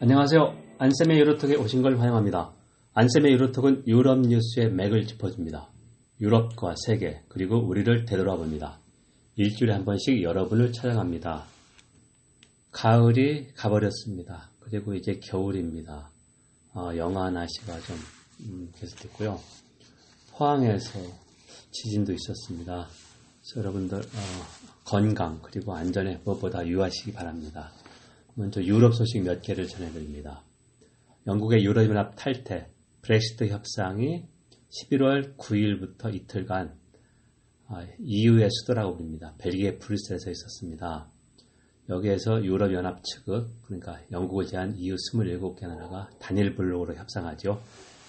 안녕하세요. 안쌤의 유로톡에 오신 걸 환영합니다. 안쌤의 유로톡은 유럽 뉴스의 맥을 짚어줍니다. 유럽과 세계 그리고 우리를 되돌아 봅니다. 일주일에 한 번씩 여러분을 찾아갑니다. 가을이 가버렸습니다. 그리고 이제 겨울입니다. 어, 영하 날씨가 좀 음, 계속됐고요. 포항에서 지진도 있었습니다. 여러분들 어, 건강 그리고 안전에 무엇보다 유하시기 바랍니다. 먼저 유럽 소식 몇 개를 전해드립니다. 영국의 유럽연합 탈퇴, 브렉시트 협상이 11월 9일부터 이틀간 EU의 수도라고 부릅니다. 벨기에 브뤼셀에서 있었습니다. 여기에서 유럽연합 측은 그러니까 영국을 제한 EU 27개 나라가 단일 블록으로 협상하죠.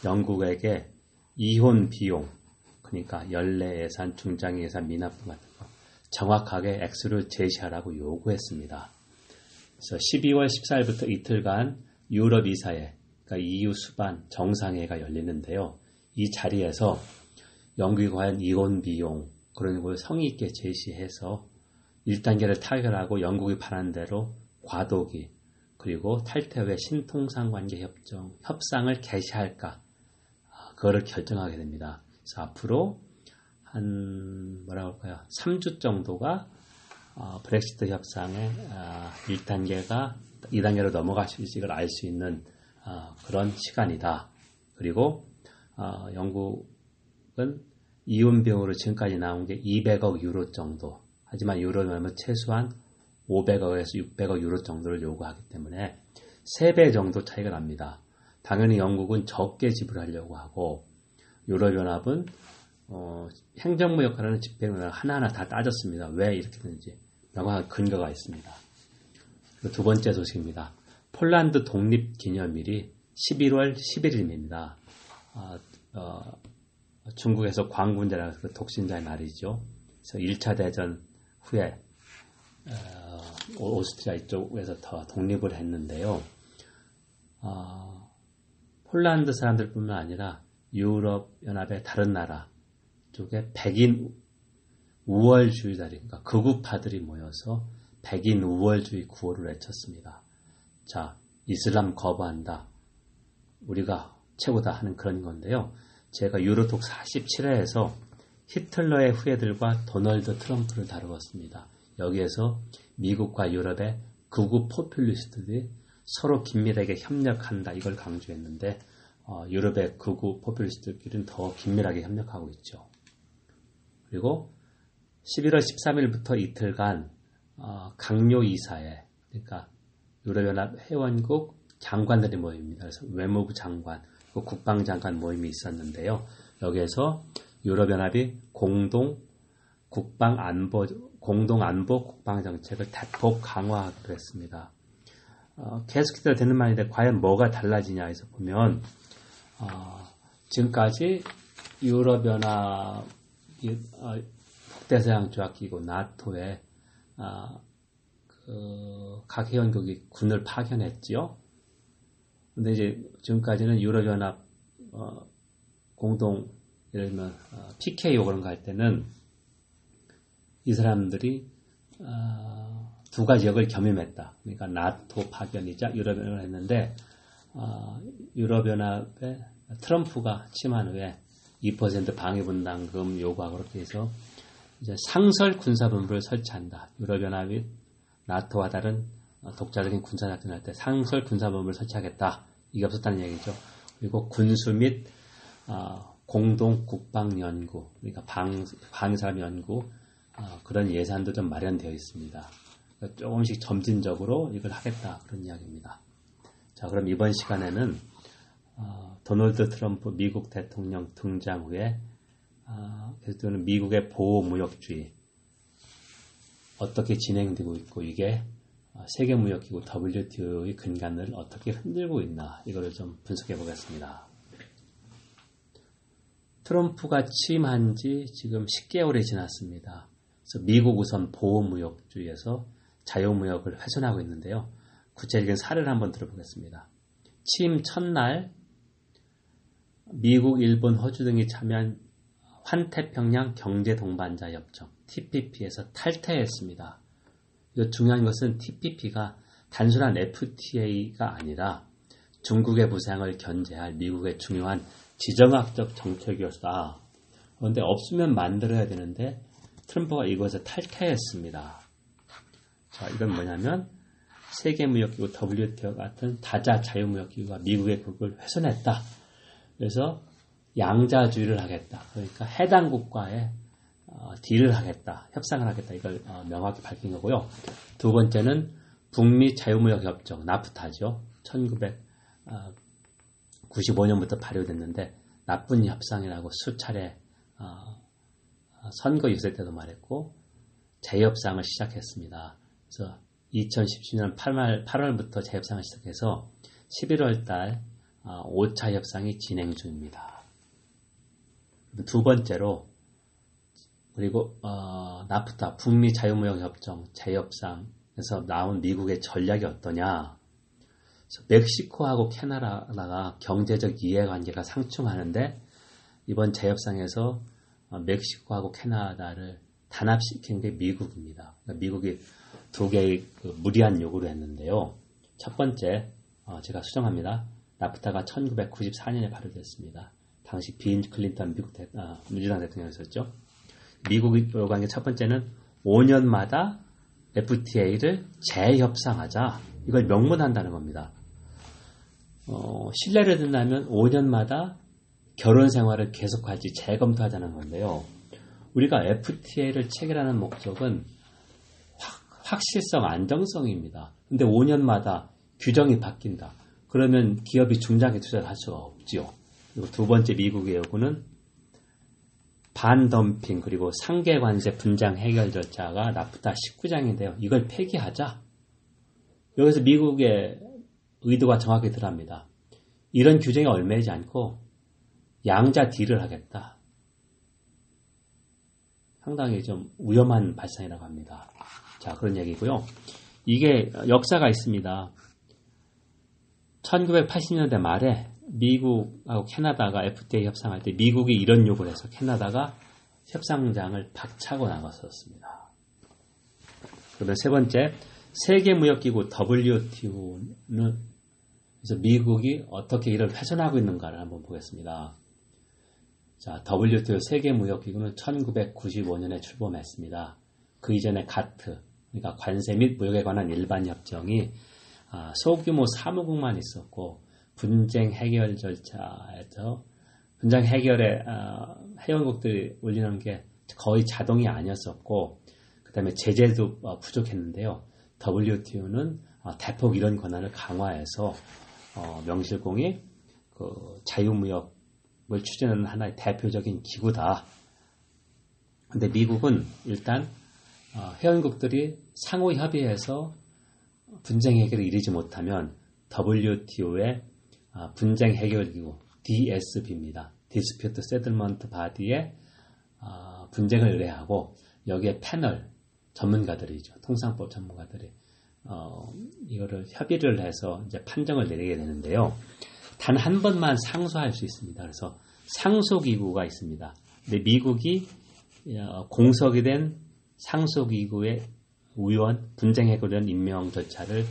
영국에게 이혼 비용, 그러니까 연례 예산, 중장 예산, 미납금 같은 거 정확하게 액수를 제시하라고 요구했습니다. 그래서 12월 14일부터 이틀간 유럽 이사회, 그러니까 EU 수반 정상회가 열리는데요. 이 자리에서 영국이 과연 이혼 비용 그런 걸 성의 있게 제시해서 1단계를 타결하고 영국이 바란 대로 과도기 그리고 탈퇴 후의 신통상 관계 협정 협상을 개시할까 아, 그거를 결정하게 됩니다. 그래서 앞으로 한 뭐라고 할까요? 3주 정도가 어, 브렉시트 협상의 어, 1단계가 2단계로 넘어갈 수 있을지를 알 수 있는 어, 그런 시간이다. 그리고 어, 영국은 이혼 비용으로 지금까지 나온 게 200억 유로 정도. 하지만 유로면 최소한 500억에서 600억 유로 정도를 요구하기 때문에 3배 정도 차이가 납니다. 당연히 영국은 적게 지불하려고 하고 유럽연합은 어, 행정부 역할하는 집행을 하나하나 다 따졌습니다. 왜 이렇게 되는지 명확한 근거가 있습니다. 두 번째 소식입니다. 폴란드 독립 기념일이 11월 11일입니다. 어, 어, 중국에서 광군제라는 그 독신자의 날이죠. 그래서 1차 대전 후에 어, 오스트리아 이쪽에서 더 독립을 했는데요. 어, 폴란드 사람들뿐만 아니라 유럽 연합의 다른 나라 쪽에 백인 우월주의자들, 그러니까 극우파들이 모여서 백인 우월주의 구호를 외쳤습니다. 자, 이슬람 거부한다. 우리가 최고다 하는 그런 건데요. 제가 유로톡 47회에서 히틀러의 후예들과 도널드 트럼프를 다루었습니다. 여기에서 미국과 유럽의 극우 포퓰리스트들이 서로 긴밀하게 협력한다 이걸 강조했는데 어, 유럽의 극우 포퓰리스트들끼리는 더 긴밀하게 협력하고 있죠. 그리고 11월 13일부터 이틀간 어, 강요 이사회 그러니까 유럽연합 회원국 장관들이 모입니다. 그래서 외무부 장관, 국방장관 모임이 있었는데요. 여기에서 유럽연합이 공동 국방 안보 공동 안보 국방 정책을 대폭 강화하기로 했습니다. 어, 계속해서 되는 말인데 과연 뭐가 달라지냐 해서 보면 어, 지금까지 유럽연합 어, 북대서양 조약기구 나토에 어, 그각 회원국이 군을 파견했지요. 근데 이제 지금까지는 유럽연합 어, 공동 예를 들면 어, PKO 그런 거 할 때는 이 사람들이 어, 두 가지 역을 겸임했다. 그러니까 나토 파견이자 유럽연합을 했는데 어, 유럽연합의 트럼프가 침한 후에 2% 방위분담금 요구하고 그렇게 해서 이제 상설 군사본부를 설치한다. 유럽연합이 나토와 다른 독자적인 군사 작전을 할때 상설 군사본부를 설치하겠다. 이게 없었다는 얘기죠. 그리고 군수 및 어, 공동 국방 연구, 그러니까 방, 방사람 연구 어, 그런 예산도 좀 마련되어 있습니다. 그러니까 조금씩 점진적으로 이걸 하겠다 그런 이야기입니다. 자, 그럼 이번 시간에는 어, 도널드 트럼프 미국 대통령 등장 후에 어, 계속되는 미국의 보호무역주의 어떻게 진행되고 있고 이게 어, 세계무역기구 WTO의 근간을 어떻게 흔들고 있나 이거를 좀 분석해 보겠습니다. 트럼프가 취임한 지 지금 10개월이 지났습니다. 그래서 미국 우선 보호무역주의에서 자유무역을 훼손하고 있는데요. 구체적인 사례를 한번 들어보겠습니다. 취임 첫날 미국, 일본, 호주 등이 참여한 환태평양 경제동반자 협정 TPP에서 탈퇴했습니다. 중요한 것은 TPP가 단순한 FTA가 아니라 중국의 부상을 견제할 미국의 중요한 지정학적 정책이었다. 그런데 없으면 만들어야 되는데 트럼프가 이것을 탈퇴했습니다. 자, 이건 뭐냐면 세계무역기구 WTO 같은 다자 자유무역기구가 미국의 그걸 훼손했다. 그래서 양자주의를 하겠다. 그러니까 해당 국가에 어, 딜을 하겠다. 협상을 하겠다. 이걸 어, 명확히 밝힌 거고요. 두 번째는 북미 자유무역 협정 나프타죠. 1995년부터 어, 발효됐는데 나쁜 협상이라고 수차례 어, 선거 유세 때도 말했고 재협상을 시작했습니다. 그래서 2017년 8월, 8월부터 재협상을 시작해서 11월 달 5차 협상이 진행 중입니다. 두 번째로 그리고 어, 나프타 북미 자유무역 협정 재협상에서 나온 미국의 전략이 어떠냐? 멕시코하고 캐나다가 경제적 이해관계가 상충하는데 이번 재협상에서 어, 멕시코하고 캐나다를 단합시킨 게 미국입니다. 그러니까 미국이 두 개의 그 무리한 요구를 했는데요. 첫 번째, 어, 제가 수정합니다. 나프타가 1994년에 발효됐습니다. 당시 빈 클린턴 미국 대, 아, 민주당 대통령이었죠. 미국이 요구한 게 첫 번째는 5년마다 FTA를 재협상하자. 이걸 명문한다는 겁니다. 어, 신뢰를 든다면 5년마다 결혼 생활을 계속할지 재검토하자는 건데요. 우리가 FTA를 체결하는 목적은 확, 실성 안정성입니다. 근데 5년마다 규정이 바뀐다. 그러면 기업이 중장기 투자를 할 수가 없지요. 그리고 두 번째 미국의 요구는 반덤핑 그리고 상계 관세 분장 해결 절차가 나프타 19장인데요. 이걸 폐기하자. 여기서 미국의 의도가 정확히 드러납니다. 이런 규정이 얼매이지 않고 양자 딜을 하겠다. 상당히 좀 위험한 발상이라고 합니다. 자, 그런 얘기고요. 이게 역사가 있습니다. 1980년대 말에 미국하고 캐나다가 FTA 협상할 때 미국이 이런 요구를 해서 캐나다가 협상장을 박차고 나갔었습니다. 그러면 세 번째, 세계무역기구 WTO는 그래서 미국이 어떻게 이를 훼손하고 있는가를 한번 보겠습니다. 자, WTO 세계무역기구는 1995년에 출범했습니다. 그 이전에 가트, 그러니까 관세 및 무역에 관한 일반 협정이 아, 소규모 사무국만 있었고 분쟁 해결 절차에서 분쟁 해결에 어, 회원국들이 올리는 게 거의 자동이 아니었었고 그 다음에 제재도 어, 부족했는데요. WTO는 어, 대폭 이런 권한을 강화해서 어, 명실공히 그 자유무역을 추진하는 하나의 대표적인 기구다. 근데 미국은 일단 어, 회원국들이 상호 협의해서 분쟁 해결을 이르지 못하면 WTO의 아, 분쟁 해결기구 DSB입니다. Settlement Body에 아, 분쟁을 의뢰하고 여기에 패널 전문가들이죠. 통상법 전문가들이 어, 이거를 협의를 해서 이제 판정을 내리게 되는데요. 단 한 번만 상소할 수 있습니다. 그래서 상소기구가 있습니다. 근데 미국이 어, 공석이 된 상소기구의 의원 분쟁 해결위원 임명 절차를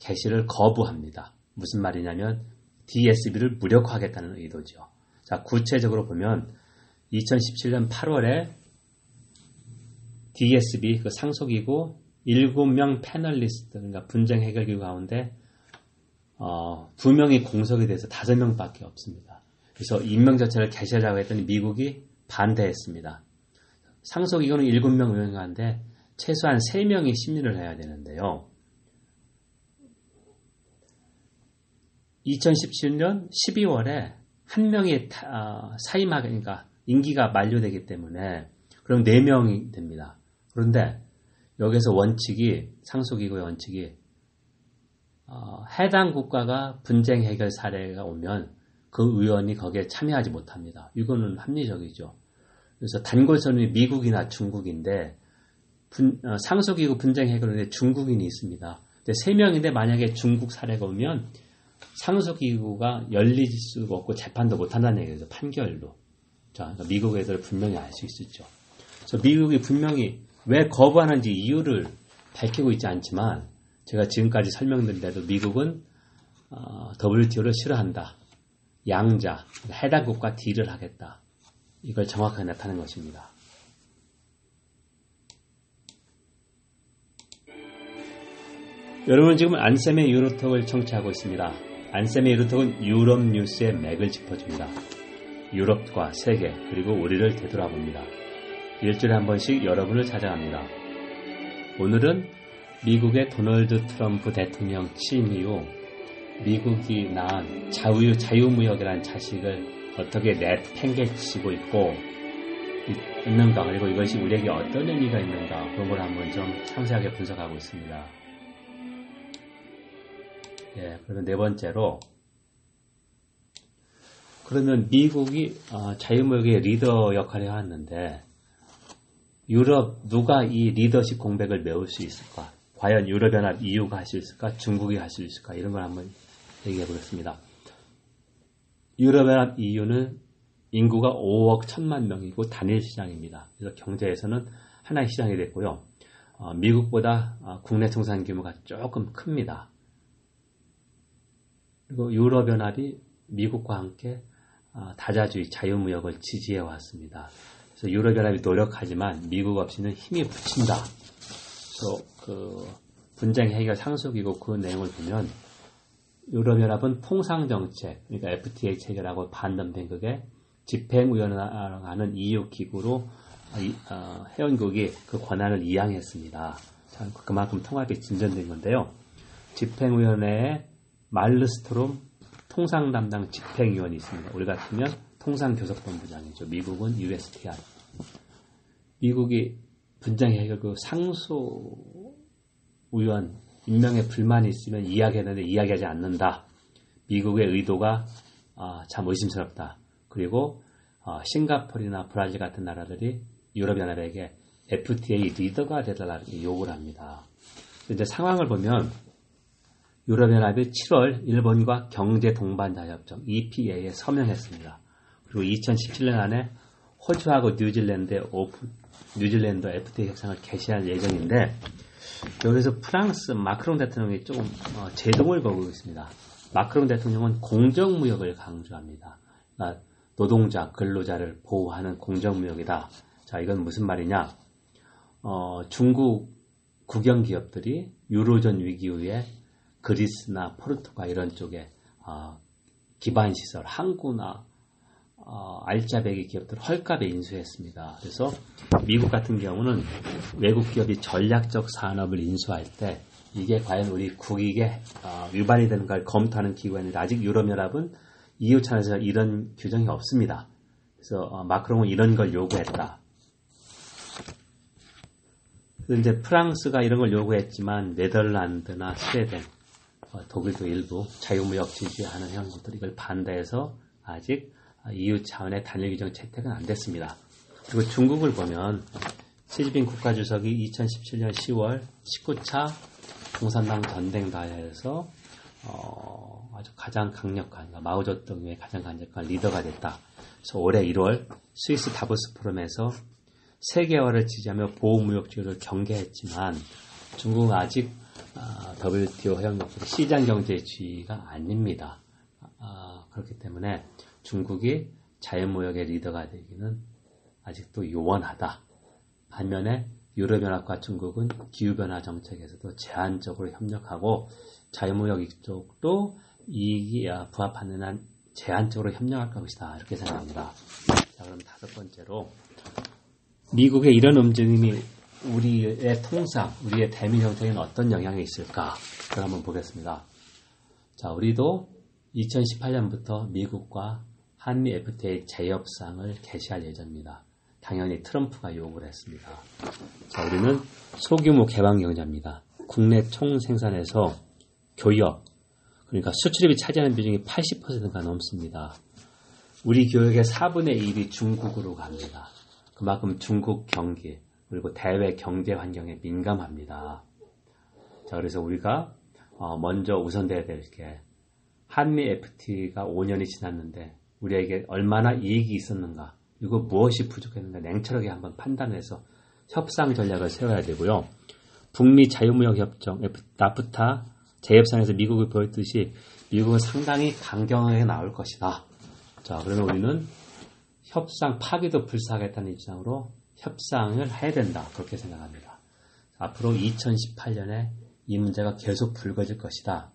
개시를 거부합니다. 무슨 말이냐면 DSB를 무력화하겠다는 의도죠. 자, 구체적으로 보면 2017년 8월에 DSB 그 상속이고 7명 패널리스트 그러니까 분쟁 해결기구 가운데 어, 2명이 공석이 돼서 5명밖에 없습니다. 그래서 임명 자체를 개시하려고 했더니 미국이 반대했습니다. 상속이고는 7명 의원가인데 최소한 3명이 심리를 해야 되는데요. 2017년 12월에 한 명이 아, 사임하니까 그러니까 임기가 만료되기 때문에 그럼 4명이 됩니다. 그런데 여기서 원칙이 상속이고의 원칙이 어, 해당 국가가 분쟁 해결 사례가 오면 그 의원이 거기에 참여하지 못합니다. 이거는 합리적이죠. 그래서 단골선이 미국이나 중국인데 분, 어, 상속이고 분쟁 해결에 중국인이 있습니다. 근데 3명인데 만약에 중국 사례가 오면 상속기구가 열릴 수가 없고 재판도 못한다는 얘기죠. 판결로. 자, 그러니까 미국 애들 분명히 알 수 있었죠. 그래서 미국이 분명히 왜 거부하는지 이유를 밝히고 있지 않지만 제가 지금까지 설명드린 대로 미국은 어, WTO를 싫어한다. 양자, 해당국과 딜을 하겠다. 이걸 정확하게 나타낸 것입니다. 여러분 지금 안쌤의 유로톡을 청취하고 있습니다. 안쌤의 유로톡은 유럽 뉴스의 맥을 짚어줍니다. 유럽과 세계 그리고 우리를 되돌아봅니다. 일주일에 한 번씩 여러분을 찾아갑니다. 오늘은 미국의 도널드 트럼프 대통령 취임 이후 미국이 낳은 자유, 자유무역이라는 자식을 어떻게 내팽개치고 있고 있는가 그리고 이것이 우리에게 어떤 의미가 있는가 그런 걸 한번 좀 상세하게 분석하고 있습니다. 예, 그러면 네 번째로 그러면 미국이 어, 자유무역의 리더 역할을 해왔는데 유럽 누가 이 리더십 공백을 메울 수 있을까? 과연 유럽연합 EU가 할 수 있을까? 중국이 할 수 있을까? 이런 걸 한번 얘기해 보겠습니다. 유럽연합 EU는 인구가 5억 1천만 명이고 단일 시장입니다. 그래서 경제에서는 하나의 시장이 됐고요. 어, 미국보다 어, 국내 생산 규모가 조금 큽니다. 그리고 유럽연합이 미국과 함께 어, 다자주의 자유무역을 지지해 왔습니다. 그래서 유럽연합이 노력하지만 미국 없이는 힘이 붙인다. 그래서 그 분쟁 해결 상속이고 그 내용을 보면 유럽연합은 통상정책, 그러니까 FTA 체결하고 반덤된 그게 집행위원회라는 EU 기구로 어, 회원국이 그 권한을 이양했습니다. 그만큼 통합이 진전된 건데요. 집행위원회에 말르스트롬 통상 담당 집행위원이 있습니다. 우리 같으면 통상교섭본부장이죠. 미국은 USTR. 미국이 분쟁 해결 그 상소 의원 임명에 불만이 있으면 이야기하는데 이야기하지 않는다. 미국의 의도가 아, 참 의심스럽다. 그리고 아, 싱가포르나 브라질 같은 나라들이 유럽연합에게 FTA 리더가 되달라고 요구를 합니다. 이제 상황을 보면 유럽연합이 7월 일본과 경제 동반 자 협정 EPA에 서명했습니다. 그리고 2017년 안에 호주하고 뉴질랜드 오프, 뉴질랜드 FTA 협상을 개시할 예정인데 여기서 프랑스 마크롱 대통령이 조금 어, 제동을 걸고 있습니다. 마크롱 대통령은 공정무역을 강조합니다. 그러니까 노동자, 근로자를 보호하는 공정무역이다. 자, 이건 무슨 말이냐? 어, 중국 국영 기업들이 유로존 위기 후에 그리스나 포르투갈 이런 쪽에 어, 기반 시설, 항구나 어, 알짜배기 기업들 헐값에 인수했습니다. 그래서 미국 같은 경우는 외국 기업이 전략적 산업을 인수할 때 이게 과연 우리 국익에 어, 위반이 되는 걸 검토하는 기관인데 아직 유럽연합은 EU 차원에서 이런 규정이 없습니다. 그래서 어, 마크롱은 이런 걸 요구했다. 이제 프랑스가 이런 걸 요구했지만 네덜란드나 스웨덴, 어, 독일도 일부 자유무역 지지하는 형국들이 이걸 반대해서 아직 EU 차원의 단일 규정 채택은 안 됐습니다. 그리고 중국을 보면 시진핑 국가주석이 2017년 10월 19차 공산당 전쟁다에서 어, 아주 가장 강력한 그러니까 마오쩌둥의 가장 강력한 리더가 됐다. 그래서 올해 1월 스위스 다보스 포럼에서 세계화를 지지하며 보호무역주의를 경계했지만 중국은 아직 아, WTO 회원국들이 시장 경제주의가 아닙니다. 아, 그렇기 때문에 중국이 자연무역의 리더가 되기는 아직도 요원하다. 반면에 유럽연합과 중국은 기후변화 정책에서도 제한적으로 협력하고 자유무역 이쪽도 이익이 부합하는 한 제한적으로 협력할 것이다. 이렇게 생각합니다. 자, 그럼 다섯 번째로 미국의 이런 움직임이 우리의 통상, 우리의 대미 정책에는 어떤 영향이 있을까? 그걸 한번 보겠습니다. 자, 우리도 2018년부터 미국과 한미 FTA 재협상을 개시할 예정입니다. 당연히 트럼프가 요구를 했습니다. 자, 우리는 소규모 개방 경제입니다. 국내 총 생산에서 교역, 그러니까 수출입이 차지하는 비중이 80%가 넘습니다. 우리 교역의 4분의 1이 중국으로 갑니다. 그만큼 중국 경기, 그리고 대외 경제 환경에 민감합니다. 자, 그래서 우리가 어, 먼저 우선돼야 될 게 한미 FTA가 5년이 지났는데 우리에게 얼마나 이익이 있었는가, 그리고 무엇이 부족했는가 냉철하게 한번 판단해서 협상 전략을 세워야 되고요. 북미 자유무역협정, 나프타 재협상에서 미국이 보였듯이 미국은 상당히 강경하게 나올 것이다. 자, 그러면 우리는 협상 파기도 불사하겠다는 입장으로 협상을 해야 된다. 그렇게 생각합니다. 앞으로 2018년에 이 문제가 계속 불거질 것이다.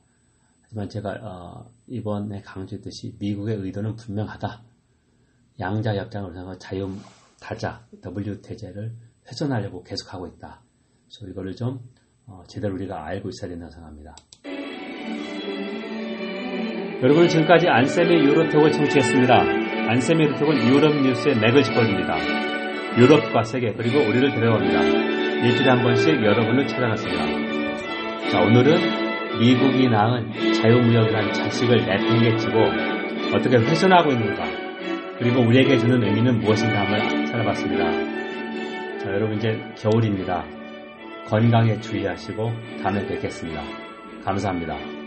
하지만 제가 어, 이번에 강조했듯이 미국의 의도는 분명하다. 양자 협상을 통해서 자유 다자 WT제를 훼손하려고 계속하고 있다. 그래서 이거를 좀 어, 제대로 우리가 알고 있어야 된다고 생각합니다. 여러분 지금까지 안쌤의 유로톡을 청취했습니다. 안쌤의 유로톡은 유럽 뉴스의 맥을 짚어줍니다. 유럽과 세계 그리고 우리를 데려갑니다. 일주일에 한 번씩 여러분을 찾아갔습니다. 자 오늘은 미국이 낳은 자유무역이라는 자식을 내팽개치고 어떻게 훼손하고 있는가 그리고 우리에게 주는 의미는 무엇인가 한번 찾아봤습니다. 자 여러분 이제 겨울입니다. 건강에 주의하시고 다음에 뵙겠습니다. 감사합니다.